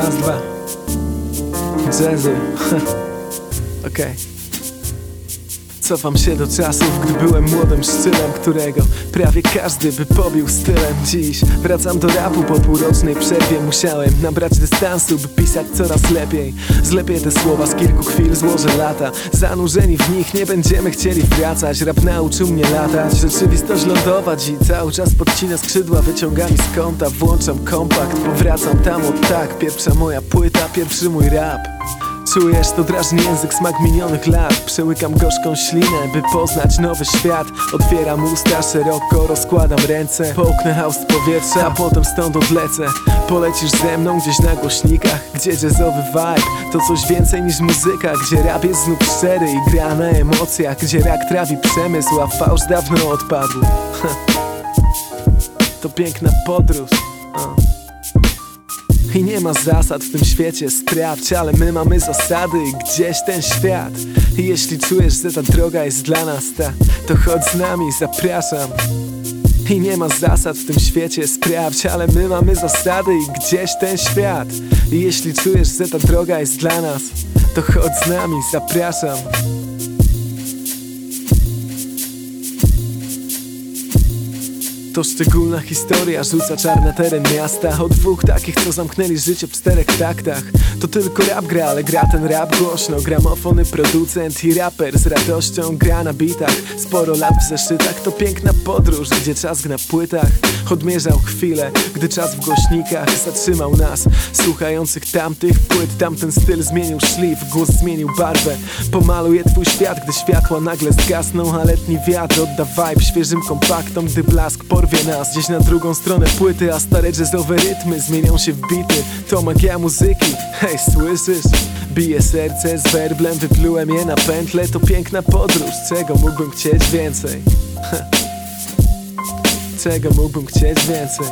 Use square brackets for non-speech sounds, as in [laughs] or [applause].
Raz, dwa. Okej. Cofam się do czasów, gdy byłem młodym szczylem, którego prawie każdy by pobił stylem. Dziś wracam do rapu po półrocznej przerwie. Musiałem nabrać dystansu, by pisać coraz lepiej. Zlepię te słowa z kilku chwil, złożę lata. Zanurzeni w nich nie będziemy chcieli wracać. Rap nauczył mnie latać, rzeczywistość lądować I cały czas podcinę skrzydła, wyciągam z kąta Włączam kompakt, powracam tam od tak. Pierwsza moja płyta, pierwszy mój rap Czujesz to drażni język smak minionych lat. Przełykam gorzką ślinę, by poznać nowy świat. Otwieram usta szeroko, rozkładam ręce. Połknę haust powietrza, a potem stąd odlecę. Polecisz ze mną gdzieś na głośnikach Gdzie jazzowy vibe. To coś więcej niż muzyka Gdzie rap jest znów szczery i gra na emocjach Gdzie rak trawi przemysł, a fałsz dawno odpadł. [laughs] To piękna podróż. Uh. I nie ma zasad w tym świecie, sprawdź, ale my mamy zasady gdzieś ten świat. I jeśli czujesz, że ta droga jest dla nas ta, to chodź z nami, zapraszam. I nie ma zasad w tym świecie, sprawdź, ale my mamy zasady i gdzieś ten świat. I jeśli czujesz, że ta droga jest dla nas, to chodź z nami, zapraszam To szczególna historia, rzuca czarny teren miasta. O dwóch takich, co zamknęli życie w czterech taktach. To tylko rap gra, ale gra ten rap głośno. Gramofony, producent i raper z radością gra na bitach. Sporo lat w zeszytach, to piękna podróż Gdzie czas na płytach odmierzał chwilę Gdy czas w głośnikach zatrzymał nas. Słuchających tamtych płyt, tamten styl zmienił szlif Głos zmienił barwę, pomaluje twój świat Gdy światła nagle zgasną, a letni wiatr odda vibe Świeżym kompaktom, gdy blask porwie nas. Gdzieś na drugą stronę płyty, a stare jazzowe rytmy zmienią się w bity. To magia muzyki, hej słyszysz? Bije serce z werblem, wyplułem je na pętle. To piękna podróż, czego mógłbym chcieć więcej [laughs] Czego mógłbym chcieć więcej